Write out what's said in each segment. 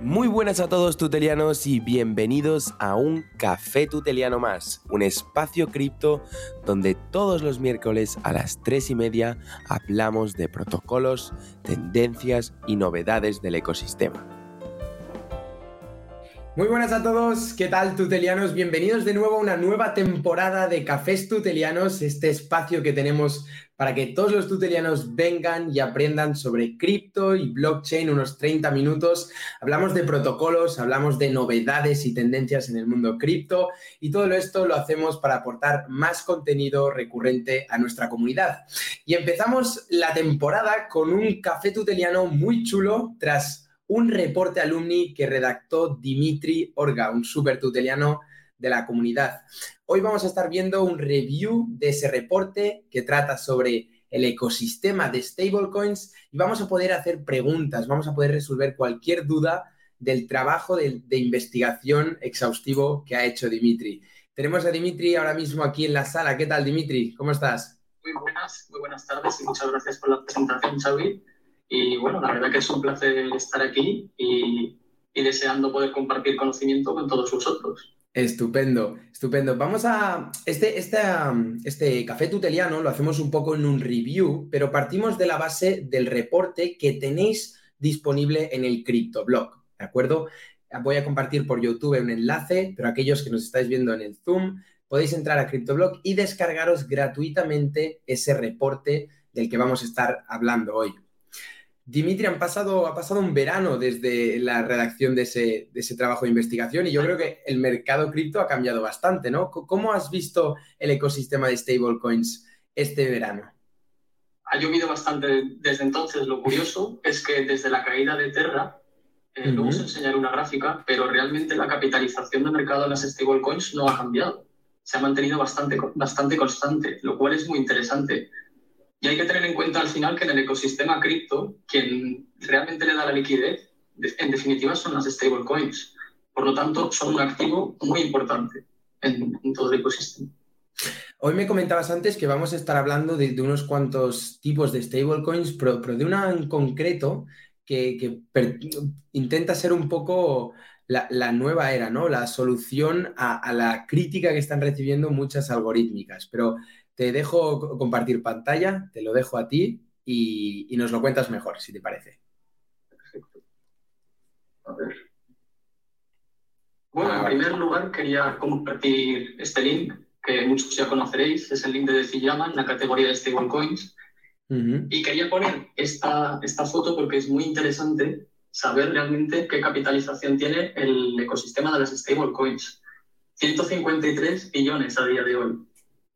Muy buenas a todos tutelianos y bienvenidos a un Café Tuteliano más, un espacio cripto donde todos los miércoles a las 3 y media hablamos de protocolos, tendencias y novedades del ecosistema. Muy buenas a todos, ¿qué tal tutelianos? Bienvenidos de nuevo a una nueva temporada de Cafés Tutelianos, este espacio que tenemos para que todos los tutelianos vengan y aprendan sobre cripto y blockchain unos 30 minutos. Hablamos de protocolos, hablamos de novedades y tendencias en el mundo cripto y todo esto lo hacemos para aportar más contenido recurrente a nuestra comunidad. Y empezamos la temporada con un café tuteliano muy chulo tras un reporte alumni que redactó Dimitri Orga, un super tuteliano de la comunidad. Hoy vamos a estar viendo un review de ese reporte que trata sobre el ecosistema de stablecoins y vamos a poder hacer preguntas, vamos a poder resolver cualquier duda del trabajo de, de, investigación exhaustivo que ha hecho Dimitri. Tenemos a Dimitri ahora mismo aquí en la sala. ¿Qué tal, Dimitri? ¿Cómo estás? Muy buenas, muy buenas tardes y muchas gracias por la presentación, Xavi. Y bueno, la verdad que es un placer estar aquí y, deseando poder compartir conocimiento con todos vosotros. Estupendo, estupendo. Vamos a. Este, este, este café tuteliano lo hacemos un poco en un review, pero partimos de la base del reporte que tenéis disponible en el CryptoBlog, ¿de acuerdo? Voy a compartir por YouTube un enlace, pero aquellos que nos estáis viendo en el Zoom, podéis entrar a CryptoBlog y descargaros gratuitamente ese reporte del que vamos a estar hablando hoy. Dimitri, han pasado, ha pasado un verano desde la redacción de ese, trabajo de investigación y yo creo que el mercado cripto ha cambiado bastante, ¿no? ¿Cómo has visto el ecosistema de stablecoins este verano? Ha llovido bastante desde entonces. Lo curioso es que desde la caída de Terra, eh, luego os enseñaré una gráfica, pero realmente la capitalización de mercado en las stablecoins no ha cambiado. Se ha mantenido bastante, bastante constante, lo cual es muy interesante y hay que tener en cuenta al final que en el ecosistema cripto, quien realmente le da la liquidez, en definitiva, son las stablecoins. Por lo tanto, son un activo muy importante en, todo el ecosistema. Hoy me comentabas antes que vamos a estar hablando de, unos cuantos tipos de stablecoins, pero, pero, de una en concreto que, intenta ser un poco la, nueva era, ¿no? La solución a, a, la crítica que están recibiendo muchas algorítmicas. Pero te dejo compartir pantalla, te lo dejo a ti y, nos lo cuentas mejor, si te parece. Perfecto. A ver. Bueno, en primer lugar quería compartir este link que muchos ya conoceréis, es el link de Deciyama en la categoría de stablecoins. Y quería poner esta, esta foto porque es muy interesante saber realmente qué capitalización tiene el ecosistema de las stablecoins. 153 billones a día de hoy.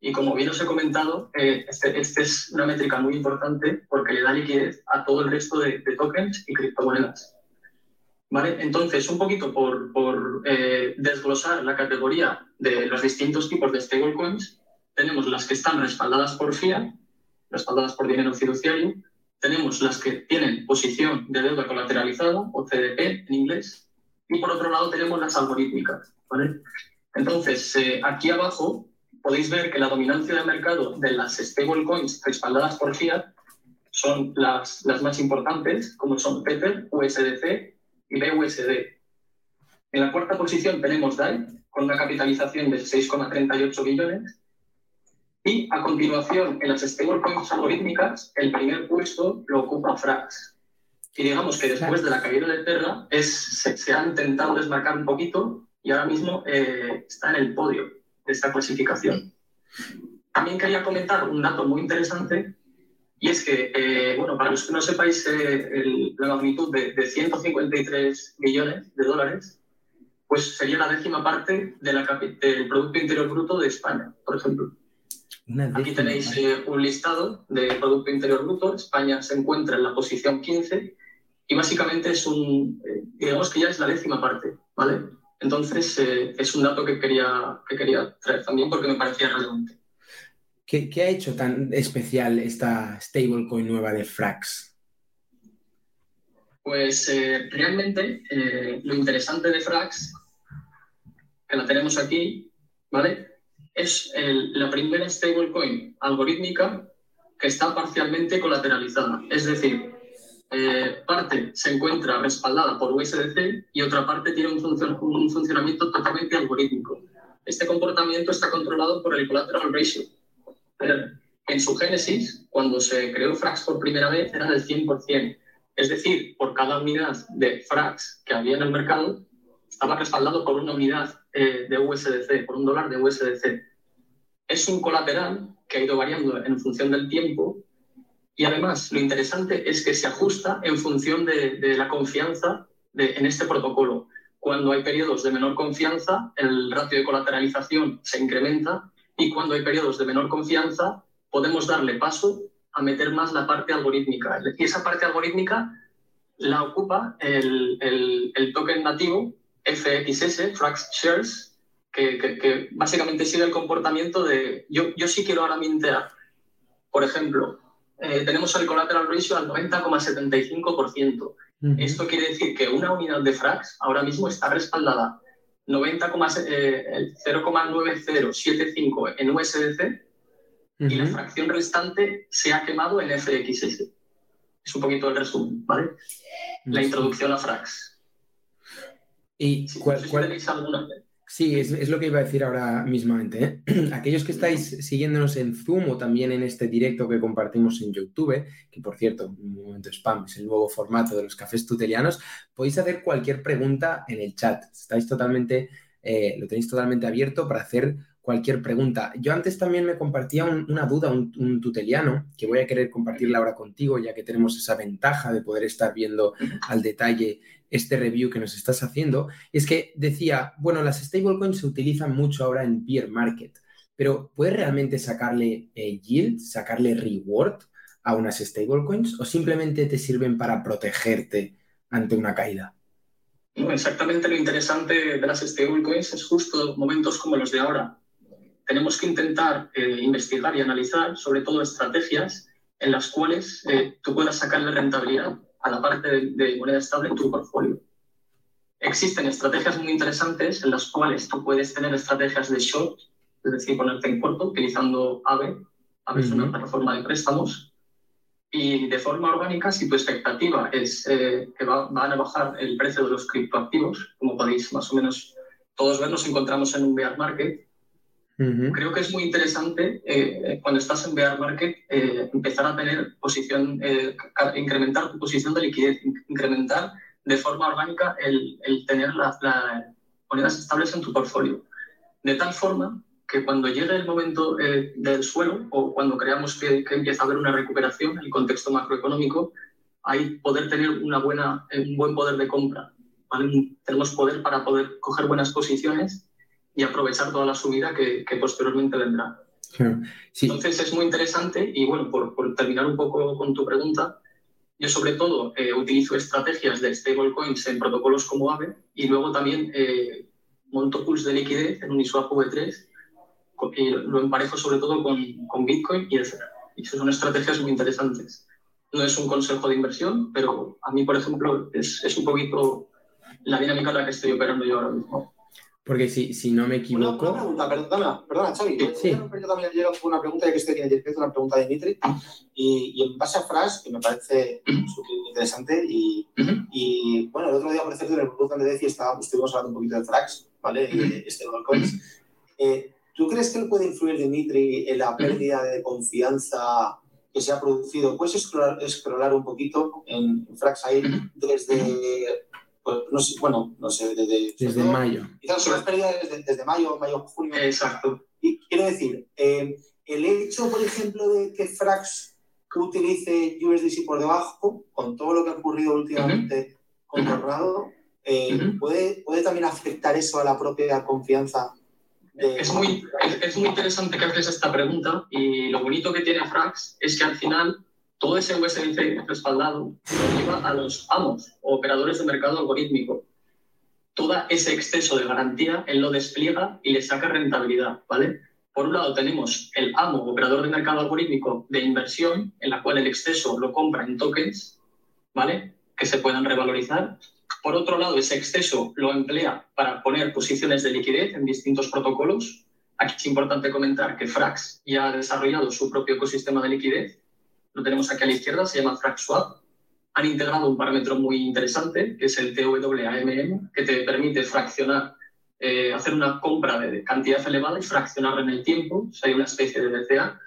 Y como bien os he comentado, eh, este, este, es una métrica muy importante porque le da liquidez a todo el resto de, tokens y criptomonedas. ¿Vale? Entonces, un poquito por, por eh, desglosar la categoría de los distintos tipos de stablecoins, tenemos las que están respaldadas por fiat, respaldadas por dinero fiduciario, tenemos las que tienen posición de deuda colateralizada, o CDP en inglés, y por otro lado tenemos las algorítmicas. ¿vale? Entonces, eh, aquí abajo podéis ver que la dominancia de mercado de las stablecoins respaldadas por fiat son las, las más importantes, como son Tether, USDC y BUSD. En la cuarta posición tenemos DAI, con una capitalización de 6,38 billones. Y a continuación, en las stablecoins algorítmicas, el primer puesto lo ocupa Frax. Y digamos que después de la caída de Terra es, se, ha intentado desmarcar un poquito y ahora mismo eh, está en el podio esta clasificación. También quería comentar un dato muy interesante y es que, eh, bueno, para los que no sepáis eh, la magnitud de, 153 millones de dólares, pues sería la décima parte de la, del Producto Interior Bruto de España, por ejemplo. Aquí tenéis eh, un listado de Producto Interior Bruto. España se encuentra en la posición 15 y básicamente es un, digamos que ya es la décima parte, ¿vale? Entonces, eh, es un dato que quería, que quería traer también porque me parecía relevante. ¿Qué, ha hecho tan especial esta stablecoin nueva de Frax? Pues eh, realmente eh, lo interesante de Frax, que la tenemos aquí, ¿vale? Es la primera stablecoin algorítmica que está parcialmente colateralizada. Es decir, eh, parte se encuentra respaldada por USDC y otra parte tiene un, un funcionamiento totalmente algorítmico. Este comportamiento está controlado por el collateral ratio. En su génesis, cuando se creó Frax por primera vez, era del 100%. Es decir, por cada unidad de Frax que había en el mercado, estaba respaldado por una unidad eh, de USDC, por un dólar de USDC. Es un colateral que ha ido variando en función del tiempo y además lo interesante es que se ajusta en función de, la confianza en este protocolo. Cuando hay periodos de menor confianza, el ratio de colateralización se incrementa y cuando hay periodos de menor confianza, podemos darle paso a meter más la parte algorítmica. Y esa parte algorítmica la ocupa el, el token nativo FXS, Frax Shares, que, básicamente sigue el comportamiento de yo, yo sí quiero ahora mintear. Por ejemplo, eh, tenemos el collateral ratio al 90,75%. Esto quiere decir que una unidad de Frax ahora mismo está respaldada 0,9075 eh, en USDC y la fracción restante se ha quemado en FXS. Es un poquito el resumen, ¿vale? La introducción a Frax. ¿Y cuál, Sí, es, lo que iba a decir ahora mismamente. ¿eh? Aquellos que estáis siguiéndonos en Zoom o también en este directo que compartimos en YouTube, que por cierto, un momento spam, es el nuevo formato de los cafés tutelianos, podéis hacer cualquier pregunta en el chat. Estáis totalmente, eh, lo tenéis totalmente abierto para hacer cualquier pregunta. Yo antes también me compartía una duda, un, tuteliano, que voy a querer compartirla ahora contigo, ya que tenemos esa ventaja de poder estar viendo al detalle este review que nos estás haciendo, es que decía, bueno, las stablecoins se utilizan mucho ahora en bear market, pero ¿puedes realmente sacarle eh, yield, sacarle reward a unas stablecoins o simplemente te sirven para protegerte ante una caída? exactamente lo interesante de las stablecoins es justo momentos como los de ahora. Tenemos que intentar eh, investigar y analizar sobre todo estrategias en las cuales eh, tú puedas sacarle rentabilidad a la parte de, moneda estable en tu portfolio. Existen estrategias muy interesantes en las cuales tú puedes tener estrategias de short, es decir, ponerte en corto utilizando AVE. AVE es una plataforma de préstamos. Y de forma orgánica, si tu expectativa es eh, que van a bajar el precio de los criptoactivos, como podéis más o menos todos ver, nos encontramos en un bear market, Creo que es muy interesante eh, cuando estás en bear market eh, empezar a tener posición, eh, incrementar tu posición de liquidez, incrementar de forma orgánica el, el tener las monedas estables en tu portfolio. De tal forma que cuando llegue el momento del suelo o cuando creamos que, que, empieza a haber una recuperación en el contexto macroeconómico, hay poder tener una buena, un buen poder de compra. Tenemos poder para poder coger buenas posiciones y aprovechar toda la subida que, posteriormente vendrá. Entonces es muy interesante y bueno, por, terminar un poco con tu pregunta, yo sobre todo eh, utilizo estrategias de stablecoins en protocolos como AVE y luego también eh, monto pools de liquidez en Uniswap V3 y lo emparejo sobre todo con, con Bitcoin y Ether. Y son estrategias muy interesantes. No es un consejo de inversión, pero a mí, por ejemplo, es, es un poquito la dinámica en la que estoy operando yo ahora mismo. Porque si, si no me equivoco. Una, pregunta, perdona, perdona, Xavi. Sí. Yo también llega una pregunta, ya que estoy aquí en una pregunta de Dimitri. Y, y en base a Fras, que me parece súper interesante. Y, y, bueno, el otro día, por ejemplo, en el grupo de Deci estuvimos hablando un poquito de Frax, ¿vale? Y este Coins. Eh, ¿Tú crees que él puede influir, Dimitri, en la pérdida de confianza que se ha producido? ¿Puedes escrolar un poquito en Frax ahí desde pues, bueno, no sé, desde, desde mayo. Quizás son las pérdidas desde, desde, mayo, mayo, junio. Exacto. Y quiero decir, eh, el hecho, por ejemplo, de que Frax utilice USDC por debajo, con todo lo que ha ocurrido últimamente con Tornado, eh, ¿puede, ¿puede también afectar eso a la propia confianza es, muy, es, es, muy interesante que haces esta pregunta y lo bonito que tiene Frax es que al final todo ese USDC respaldado lo lleva a los amos operadores de mercado algorítmico. Todo ese exceso de garantía él lo despliega y le saca rentabilidad, ¿vale? Por un lado tenemos el amo, operador de mercado algorítmico de inversión, en la cual el exceso lo compra en tokens, ¿vale? Que se puedan revalorizar. Por otro lado, ese exceso lo emplea para poner posiciones de liquidez en distintos protocolos. Aquí es importante comentar que Frax ya ha desarrollado su propio ecosistema de liquidez lo tenemos aquí a la izquierda, se llama FraxSwap. han integrado un parámetro muy interesante, que es el TWAMM, que te permite fraccionar, eh, hacer una compra de cantidad elevada y fraccionarla en el tiempo. O sea, hay una especie de DCA.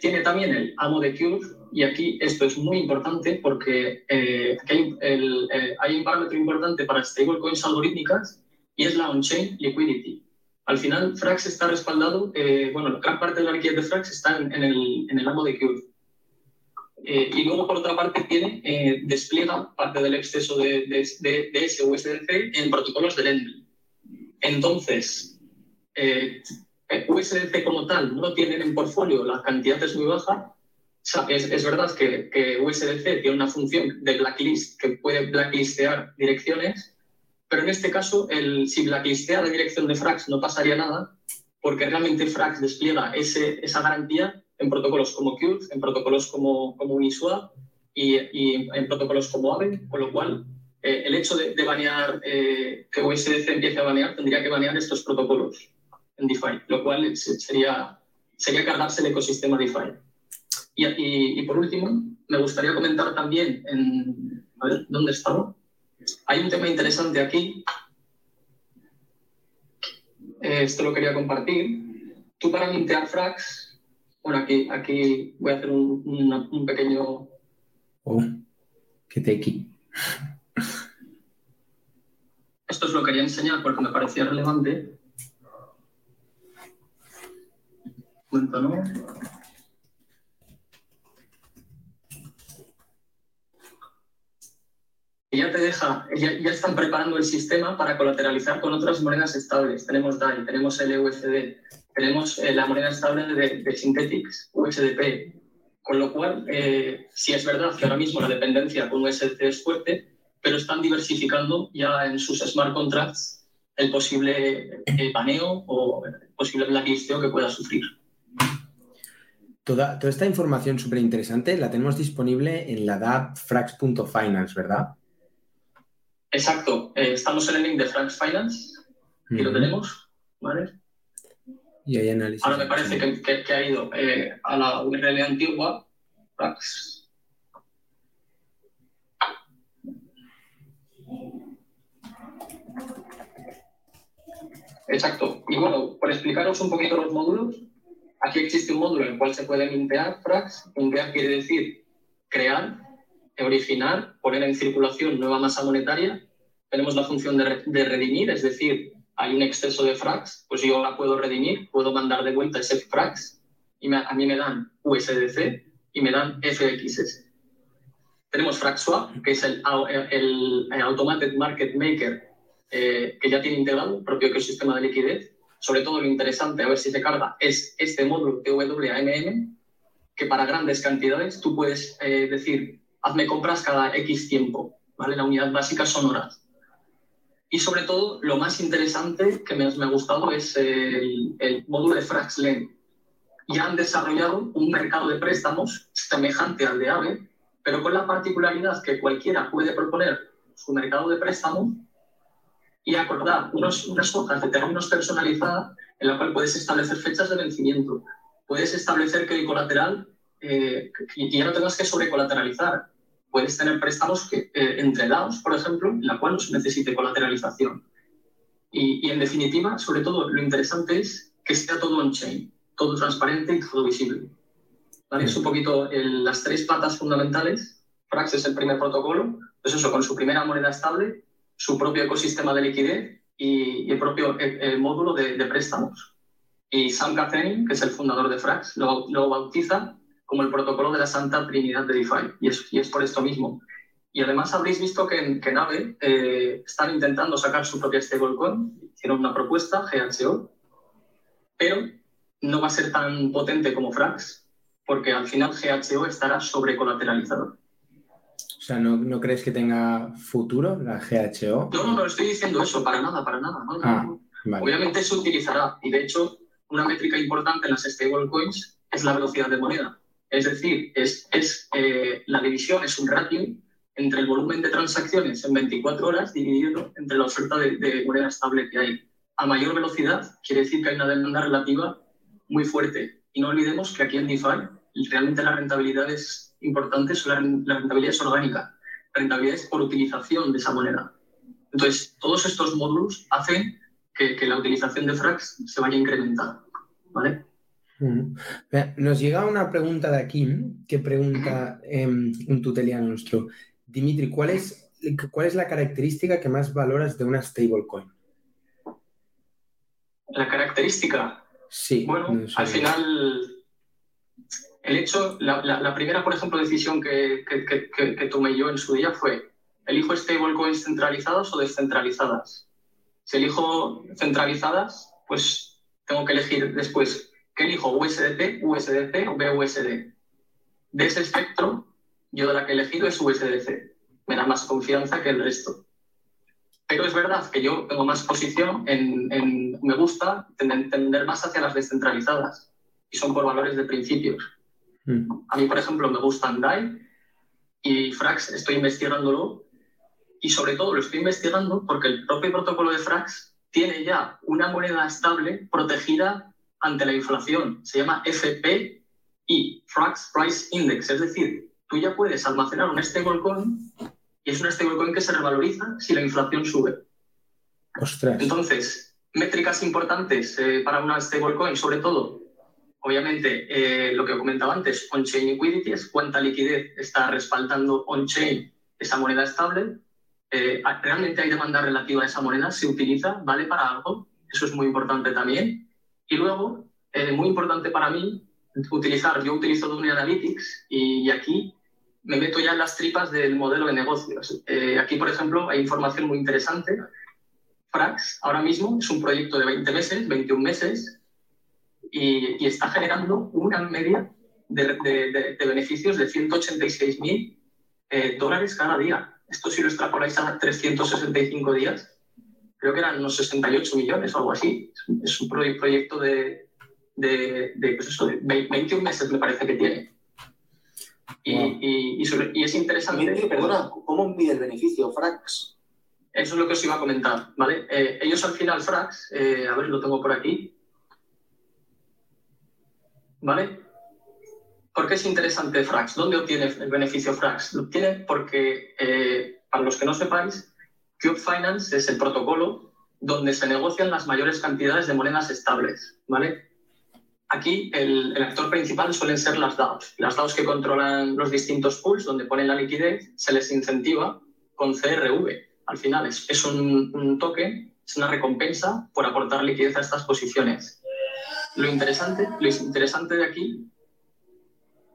Tiene también el amo de curve, y aquí esto es muy importante porque eh, hay, eh, hay, un parámetro importante para stablecoins algorítmicas y es la on-chain liquidity. Al final, Frax está respaldado, eh, bueno, gran parte de la liquidez de Frax está en, el, en el amo de Curve. Eh, y luego, por otra parte, tiene, eh, despliega parte del exceso de, de, de, de en protocolos de lending. Entonces, USDC como tal no tienen en portfolio, la cantidad es muy baja. Es, es verdad que, que USDC tiene una función de blacklist que puede blacklistear direcciones, pero en este caso, el, si blacklistea la dirección de Frax no pasaría nada, porque realmente Frax despliega ese, esa garantía en protocolos como Qt, en protocolos como, como Uniswap y, y, en protocolos como Aave, con lo cual eh, el hecho de, banear, eh, que USDC empiece a banear, tendría que banear estos protocolos en DeFi, lo cual sería, sería cargarse el ecosistema DeFi. Y, y, por último, me gustaría comentar también, en, a ver, ¿dónde estaba? Hay un tema interesante aquí. Esto lo quería compartir. Tú para mintear frags, bueno, aquí, aquí voy a hacer un, un pequeño... Oh, qué tequi. Esto os lo quería enseñar porque me parecía relevante. ¿no? ya te deja, ya, están preparando el sistema para colateralizar con otras monedas estables. Tenemos DAI, tenemos LUSD, tenemos eh, la moneda estable de, de, Synthetics, USDP. Con lo cual, eh, sí es verdad que ahora mismo la dependencia con USDT es fuerte, pero están diversificando ya en sus smart contracts el posible eh, paneo o el posible blacklisteo que pueda sufrir. Toda, toda esta información súper interesante la tenemos disponible en la DAP frax.finance, ¿verdad? Exacto. Eh, estamos en el link de Frank's Finance, y lo tenemos, ¿vale? Ahora me parece que, que, ha ido eh, a la URL antigua, Frax. Exacto. Y bueno, por explicaros un poquito los módulos, aquí existe un módulo en el cual se puede mintear Frax. Mintear quiere decir crear original, poner en circulación nueva masa monetaria. Tenemos la función de, redimir, es decir, hay un exceso de frax, pues yo la puedo redimir, puedo mandar de vuelta ese frax y a mí me dan USDC y me dan FXS. Tenemos FraxSwap, que es el, el, Automated Market Maker eh, que ya tiene integrado el propio ecosistema de liquidez. Sobre todo lo interesante, a ver si se carga, es este módulo TWAMM, que para grandes cantidades tú puedes eh, decir, hazme compras cada X tiempo, ¿vale? La unidad básica son horas. Y sobre todo, lo más interesante que me, ha gustado es el, módulo de FraxLend. Ya han desarrollado un mercado de préstamos semejante al de AVE, pero con la particularidad que cualquiera puede proponer su mercado de préstamos y acordar unas hojas de términos personalizadas en la cual puedes establecer fechas de vencimiento. Puedes establecer que el colateral, eh, que ya no tengas que sobrecolateralizar, puedes tener préstamos que, eh, entre dados, por ejemplo, en la cual no se necesite colateralización. Y, en definitiva, sobre todo, lo interesante es que sea todo on-chain, todo transparente y todo visible. ¿Vale? Es un poquito las tres patas fundamentales. Frax es el primer protocolo, pues eso, con su primera moneda estable, su propio ecosistema de liquidez y, el propio módulo de, préstamos. Y Sam Catheny, que es el fundador de Frax, lo, lo bautiza como el protocolo de la Santa Trinidad de DeFi. Y es, y es por esto mismo. Y además habréis visto que en, que Nave eh, están intentando sacar su propia stablecoin. Hicieron una propuesta, GHO, pero no va a ser tan potente como Frax, porque al final GHO estará sobrecolateralizado. O sea, ¿no, ¿no, crees que tenga futuro la GHO? No, no, no estoy diciendo eso, para nada, para nada. Ah, Obviamente se utilizará, y de hecho, una métrica importante en las stablecoins es la velocidad de moneda. Es decir, es, eh, la división es un ratio entre el volumen de transacciones en 24 horas dividido entre la oferta de, moneda estable que hay. A mayor velocidad quiere decir que hay una demanda relativa muy fuerte. Y no olvidemos que aquí en DeFi realmente la rentabilidad es importantes, la, la rentabilidad es orgánica, rentabilidad es por utilización de esa moneda. Entonces, todos estos módulos hacen que, la utilización de Frax se vaya incrementando. ¿vale? Nos llega una pregunta de aquí que pregunta em, un tuteliano nuestro. Dimitri, ¿cuál es, ¿cuál es la característica que más valoras de una stablecoin? La característica. Sí. Bueno, al final, el hecho, la, primera, por ejemplo, decisión que, que, tomé yo en su día fue, ¿elijo stablecoins centralizadas o descentralizadas? Si elijo centralizadas, pues tengo que elegir después, ¿qué elijo? ¿USDT, USDC o BUSD? De ese espectro, yo de la que he elegido es USDC. Me da más confianza que el resto. Pero es verdad que yo tengo más posición en, me gusta tender más hacia las descentralizadas y son por valores de principios. Mm. A mí, por ejemplo, me gustan DAI y Frax estoy investigándolo y sobre todo lo estoy investigando porque el propio protocolo de Frax tiene ya una moneda estable protegida ante la inflación. Se llama FPI, Frax Price Index. Es decir, tú ya puedes almacenar un stablecoin y es un stablecoin que se revaloriza si la inflación sube. Ostras. Entonces, métricas importantes eh, para una stablecoin, sobre todo, obviamente, eh, lo que comentaba antes, on-chain liquidity, es cuánta liquidez está respaldando on-chain esa moneda estable. Eh, ¿Realmente hay demanda relativa a esa moneda? ¿Se utiliza? ¿Vale para algo? Eso es muy importante también. Y luego, muy importante para mí, utilizar, yo utilizo Dune Analytics y aquí me meto ya en las tripas del modelo de negocios. Eh, aquí, por ejemplo, hay información muy interesante. Frax ahora mismo es un proyecto de 20 meses, 21 meses, y, está generando una media de, beneficios de 186 mil eh, dólares cada día. Esto si lo extrapoláis a 365 días, creo que eran unos 68 millones o algo así. Es un proyecto de, de, pues 21 meses, me parece que tiene. Y, es interesante. perdona, ¿cómo mide el beneficio Frax? Eso es lo que os iba a comentar, ¿vale? Eh, ellos al final, Frax, eh, a ver, lo tengo por aquí. ¿Vale? ¿Por qué es interesante Frax? ¿Dónde obtiene el beneficio Frax? Lo obtiene porque, eh, para los que no sepáis, Cube Finance es el protocolo donde se negocian las mayores cantidades de monedas estables, ¿vale? Aquí el, actor principal suelen ser las DAOs. Las DAOs que controlan los distintos pools donde ponen la liquidez, se les incentiva con CRV. Al final es, un, token, es una recompensa por aportar liquidez a estas posiciones. Lo interesante, lo interesante de aquí,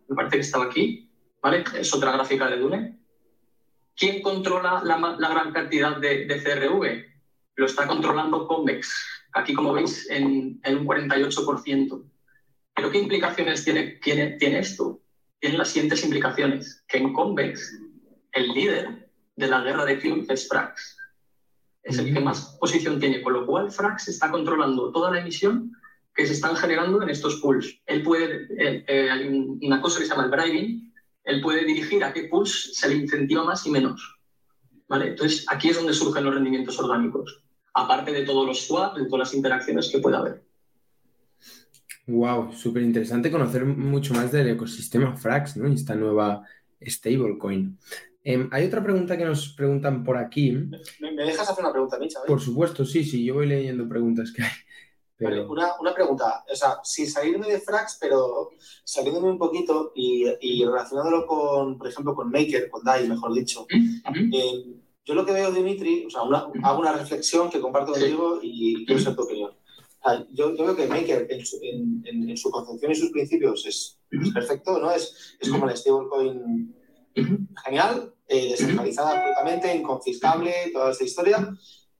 me parece que estaba aquí, ¿vale? Es otra gráfica de Dune. ¿Quién controla la, gran cantidad de, CRV? Lo está controlando Convex. Aquí, como veis, en, en un 48%. ¿Pero qué implicaciones tiene, tiene, tiene esto? Tiene las siguientes implicaciones. Que en Convex, el líder de la guerra de Cube es Frax. Es el que más posición tiene, con lo cual Frax está controlando toda la emisión que se están generando en estos pools. Él puede, eh, eh, hay una cosa que se llama el bribing, él puede dirigir a qué pools se le incentiva más y menos. ¿Vale? Entonces, aquí es donde surgen los rendimientos orgánicos, aparte de todos los swaps, de todas las interacciones que pueda haber. Wow, súper interesante conocer mucho más del ecosistema Frax, ¿no? Y esta nueva stablecoin. Em, hay otra pregunta que nos preguntan por aquí. ¿Me, dejas hacer una pregunta, Micha? Por supuesto, sí, sí, yo voy leyendo preguntas que hay. una, pregunta, o sea, sin salirme de Frax, pero saliéndome un poquito y, relacionándolo con, por ejemplo, con Maker, con DAI, mejor dicho. Em, yo lo que veo, Dimitri, o sea, hago una reflexión que comparto contigo y quiero ser tu opinión. Yo, yo, creo que Maker en su, concepción y sus principios es, perfecto, ¿no? Es, es como el stablecoin genial, eh, descentralizada absolutamente, inconfiscable, toda esta historia.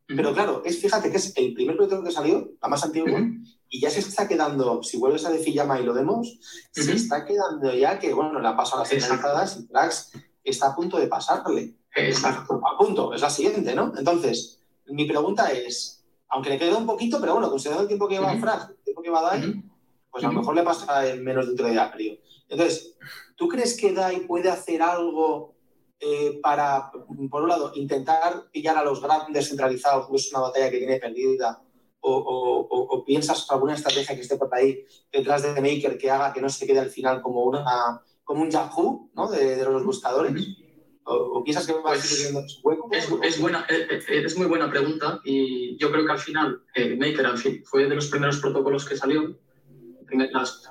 Pero claro, es, fíjate que es el primer proyecto que salió, la más antigua, y ya se está quedando, si vuelves a decir llama y lo vemos, se está quedando ya que, bueno, la paso a las y Trax está a punto de pasarle. Exacto. A punto, es la siguiente, ¿no? Entonces, mi pregunta es, aunque le queda un poquito, pero bueno, considerando el tiempo que lleva Frag, el tiempo que va DAI, pues a lo mejor le pasa en menos de un telediario. Entonces, ¿tú crees que DAI puede hacer algo eh, para, por un lado, intentar pillar a los grandes centralizados, que es una batalla que tiene perdida? O, piensas alguna estrategia que esté por ahí detrás de Maker que haga que no se quede al final como una, como un Yahoo ¿no? de, los buscadores. ¿O, piensas que va a pues, hueco? Es, buena, eh, eh, es, muy buena pregunta y yo creo que al final eh, Maker al fin, fue de los primeros protocolos que salió, las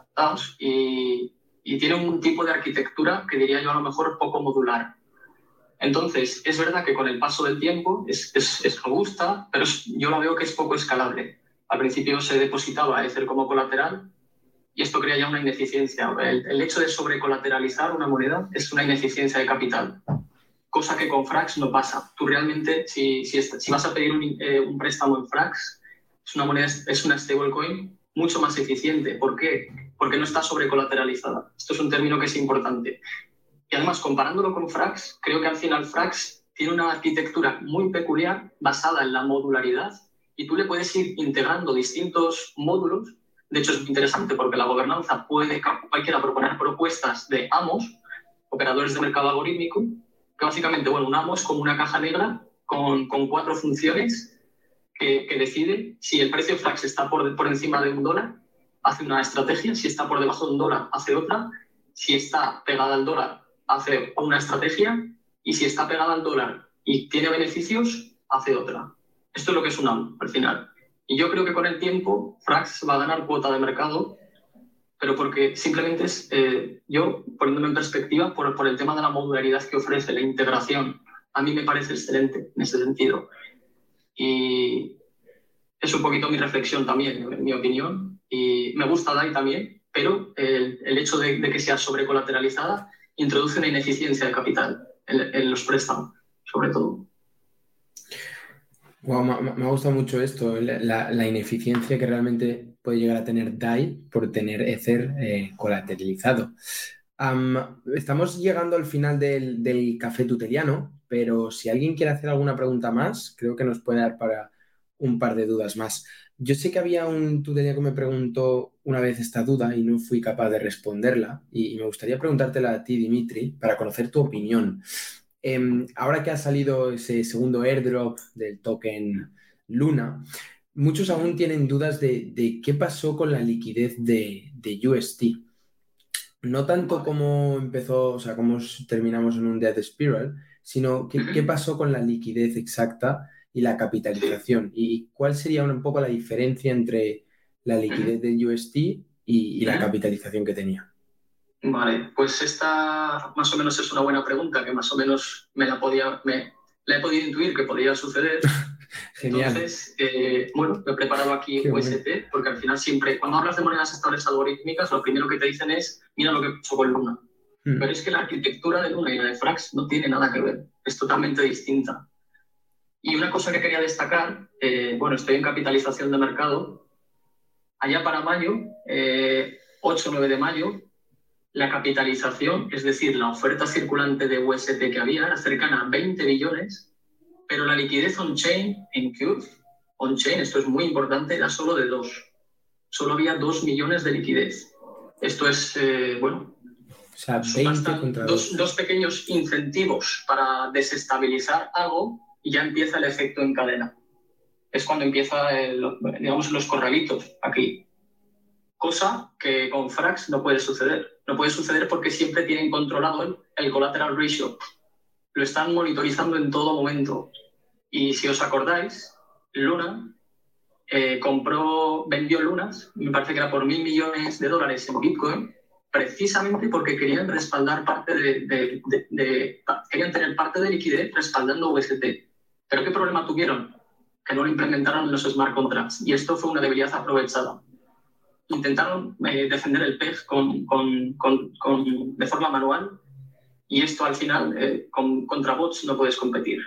y, y tiene un tipo de arquitectura que diría yo a lo mejor poco modular. Entonces, es verdad que con el paso del tiempo es, es, es robusta, pero yo la veo que es poco escalable. Al principio se depositaba Ether como colateral y esto crea ya una ineficiencia. El, hecho de sobrecolateralizar una moneda es una ineficiencia de capital, cosa que con Frax no pasa. Tú realmente, si, si, si vas a pedir un, eh, un, préstamo en Frax, es una moneda, es una stablecoin mucho más eficiente. ¿Por qué? Porque no está sobrecolateralizada. Esto es un término que es importante. Y además, comparándolo con Frax, creo que al final Frax tiene una arquitectura muy peculiar basada en la modularidad y tú le puedes ir integrando distintos módulos. De hecho, es interesante porque la gobernanza puede cualquiera proponer propuestas de amos, operadores de mercado algorítmico, que básicamente, bueno, un amo es como una caja negra con, con cuatro funciones que, que, decide si el precio flax está por, por encima de un dólar, hace una estrategia, si está por debajo de un dólar, hace otra, si está pegada al dólar, hace una estrategia, y si está pegada al dólar y tiene beneficios, hace otra. Esto es lo que es un amo, al final. Y yo creo que con el tiempo Frax va a ganar cuota de mercado, pero porque simplemente es, eh, yo poniéndome en perspectiva, por, por el tema de la modularidad que ofrece, la integración, a mí me parece excelente en ese sentido. Y es un poquito mi reflexión también, en mi opinión. Y me gusta DAI también, pero el, el hecho de, de, que sea sobrecolateralizada introduce una ineficiencia de capital en, los préstamos, sobre todo me, ha gustado mucho esto, la, ineficiencia que realmente puede llegar a tener DAI por tener Ether eh, colateralizado. estamos llegando al final del, café tuteliano, pero si alguien quiere hacer alguna pregunta más, creo que nos puede dar para un par de dudas más. Yo sé que había un tuteliano que me preguntó una vez esta duda y no fui capaz de responderla y, y me gustaría preguntártela a ti, Dimitri, para conocer tu opinión. Em, ahora que ha salido ese segundo airdrop del token Luna, muchos aún tienen dudas de, qué pasó con la liquidez de, de, UST. No tanto cómo empezó, o sea, cómo terminamos en un death spiral, sino qué, pasó con la liquidez exacta y la capitalización. Y cuál sería un poco la diferencia entre la liquidez de UST y la capitalización que tenía. Vale, pues esta más o menos es una buena pregunta que más o menos me la podía, me, la he podido intuir que podría suceder. Genial. Entonces, eh, bueno, me he preparado aquí UST porque al final siempre, cuando hablas de monedas estables algorítmicas, lo primero que te dicen es, mira lo que pasó con Luna. Hmm. Pero es que la arquitectura de Luna y la de Frax no tiene nada que ver, es totalmente distinta. Y una cosa que quería destacar, eh, bueno, estoy en capitalización de mercado. Allá para mayo, 8 eh, o 9 de mayo, la capitalización, es decir, la oferta circulante de UST que había, era cercana a 20 billones, pero la liquidez on-chain en Curve, on-chain, esto es muy importante, era solo de dos. Solo había 2 millones de liquidez. Esto es, eh, bueno, o sea, 20 contra dos, dos pequeños incentivos para desestabilizar algo y ya empieza el efecto en cadena. Es cuando empieza, digamos, los corralitos aquí cosa que con Frax no puede suceder. No puede suceder porque siempre tienen controlado el, collateral ratio. Lo están monitorizando en todo momento. Y si os acordáis, Luna eh, compró, vendió lunas, me parece que era por mil millones de dólares en Bitcoin, precisamente porque querían respaldar parte de, querían tener parte de liquidez respaldando UST. Pero ¿qué problema tuvieron? Que no lo implementaron en los smart contracts. Y esto fue una debilidad aprovechada intentaron eh, defender el PEG con, con, con, de forma manual y esto al final eh, con, contra bots no puedes competir.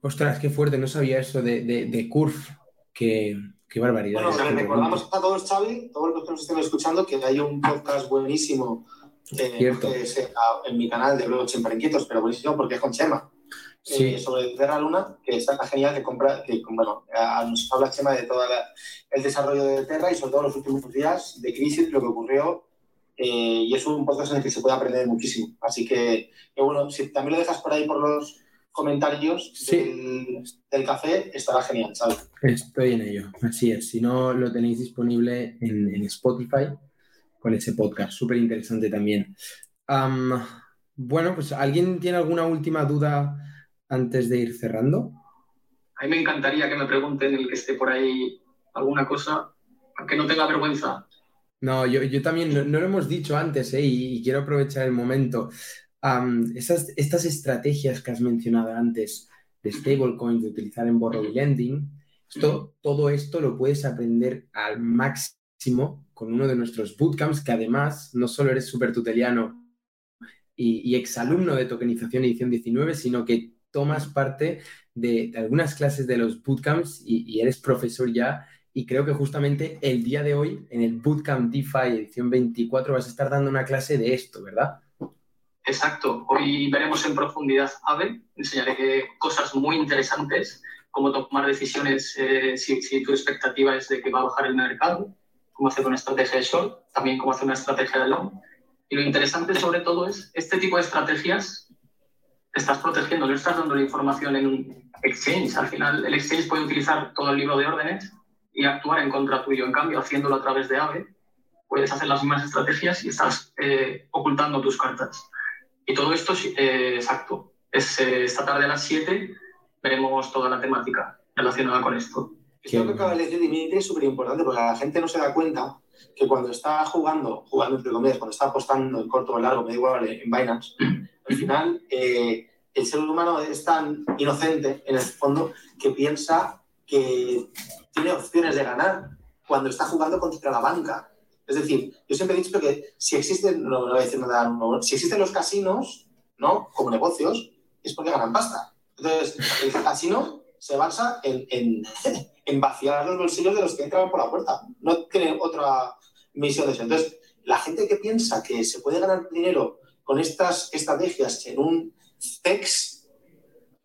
Ostras, qué fuerte, no sabía eso de, de, de Curve, qué, qué barbaridad. Bueno, recordamos a todos, Xavi, todos los que nos estén escuchando, que hay un podcast buenísimo eh, en mi canal de Luego Siempre Inquietos, pero buenísimo porque es con Chema. Eh, sobre Terra Luna, que está genial, que, compra, que bueno, nos habla Chema de todo el desarrollo de Terra y sobre todo los últimos días de crisis, lo que ocurrió, eh, y es un podcast en el que se puede aprender muchísimo. Así que, bueno, si también lo dejas por ahí por los comentarios del, café, estará genial, ¿sabes? Estoy en ello, así es. Si no, lo tenéis disponible en, en Spotify con ese podcast, súper interesante también. bueno, pues ¿alguien tiene alguna última duda antes de ir cerrando? A mí me encantaría que me pregunten el que esté por ahí alguna cosa, aunque no tenga vergüenza. No, yo, también no, lo hemos dicho antes ¿eh? y, quiero aprovechar el momento. esas, estas estrategias que has mencionado antes de stablecoins, de utilizar en borrow y lending, esto, todo esto lo puedes aprender al máximo con uno de nuestros bootcamps, que además no solo eres súper tuteliano y, y exalumno de tokenización edición 19, sino que tomas parte de, algunas clases de los bootcamps y, eres profesor ya. Y creo que justamente el día de hoy, en el Bootcamp DeFi edición 24, vas a estar dando una clase de esto, ¿verdad? Exacto. Hoy veremos en profundidad AVE. Enseñaré cosas muy interesantes, como tomar decisiones eh, si, si, tu expectativa es de que va a bajar el mercado, cómo hacer una estrategia de short, también cómo hacer una estrategia de long. Y lo interesante sobre todo es este tipo de estrategias estás protegiendo, no estás dando la información en un exchange. Al final, el exchange puede utilizar todo el libro de órdenes y actuar en contra tuyo. En cambio, haciéndolo a través de AVE, puedes hacer las mismas estrategias y estás eh, ocultando tus cartas. Y todo esto es eh, exacto. Es, eh, esta tarde a las 7 veremos toda la temática relacionada con esto. Esto que acaba de decir Dimitri es súper importante porque la gente no se da cuenta que cuando está jugando, jugando entre comillas, cuando está apostando en corto o en largo, me da igual, en Binance, al final el ser humano es tan inocente, en el fondo, que piensa que tiene opciones de ganar cuando está jugando contra la banca. Es decir, yo siempre he dicho que si existen, no, voy a decir si existen los casinos, ¿no? Como negocios, es porque ganan pasta. Entonces, el casino se basa en vaciar los bolsillos de los que entran por la puerta. No tiene otra misión de eso. Entonces, la gente que piensa que se puede ganar dinero con estas estrategias en un CEX,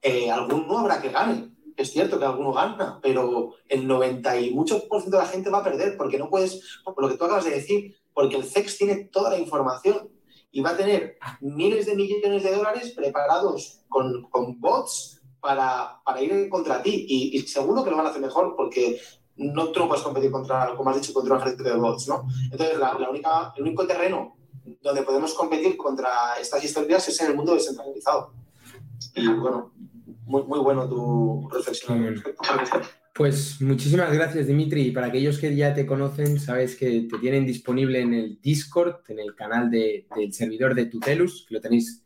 eh, alguno habrá que gane. Es cierto que alguno gana, pero el 90 y mucho por ciento de la gente va a perder porque no puedes, por lo que tú acabas de decir, porque el CEX tiene toda la información y va a tener miles de millones de dólares preparados con, bots para, ir contra ti. Y, seguro que lo van a hacer mejor porque no tú no puedes competir contra, como has dicho, contra un ejército de bots, ¿no? Entonces, la, única, el único terreno donde podemos competir contra estas historias es en el mundo descentralizado. Y bueno, muy, muy bueno tu reflexión. Pues muchísimas gracias, Dimitri. Para aquellos que ya te conocen, sabes que te tienen disponible en el Discord, en el canal del servidor de Tutelus, que lo tenéis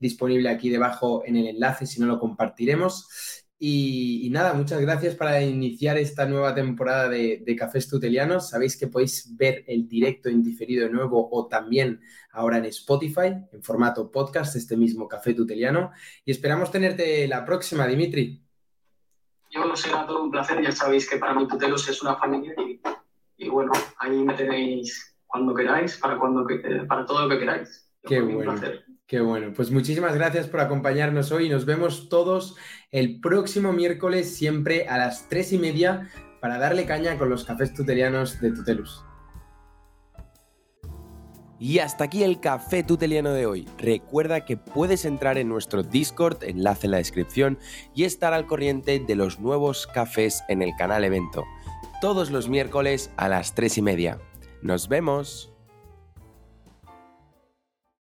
disponible aquí debajo en el enlace, si no lo compartiremos. Y, nada, muchas gracias para iniciar esta nueva temporada de, Cafés Tutelianos. Sabéis que podéis ver el directo en diferido de nuevo o también ahora en Spotify, en formato podcast, este mismo Café Tuteliano. Y esperamos tenerte la próxima, Dimitri. Yo será todo un placer. Ya sabéis que para mí Tutelos es una familia y, bueno, ahí me tenéis cuando queráis, para, cuando, para todo lo que queráis. Qué bueno. Qué bueno, pues muchísimas gracias por acompañarnos hoy. Nos vemos todos el próximo miércoles, siempre a las tres y media, para darle caña con los cafés tutelianos de Tutelus. Y hasta aquí el café tuteliano de hoy. Recuerda que puedes entrar en nuestro Discord, enlace en la descripción, y estar al corriente de los nuevos cafés en el canal evento. Todos los miércoles a las tres y media. ¡Nos vemos!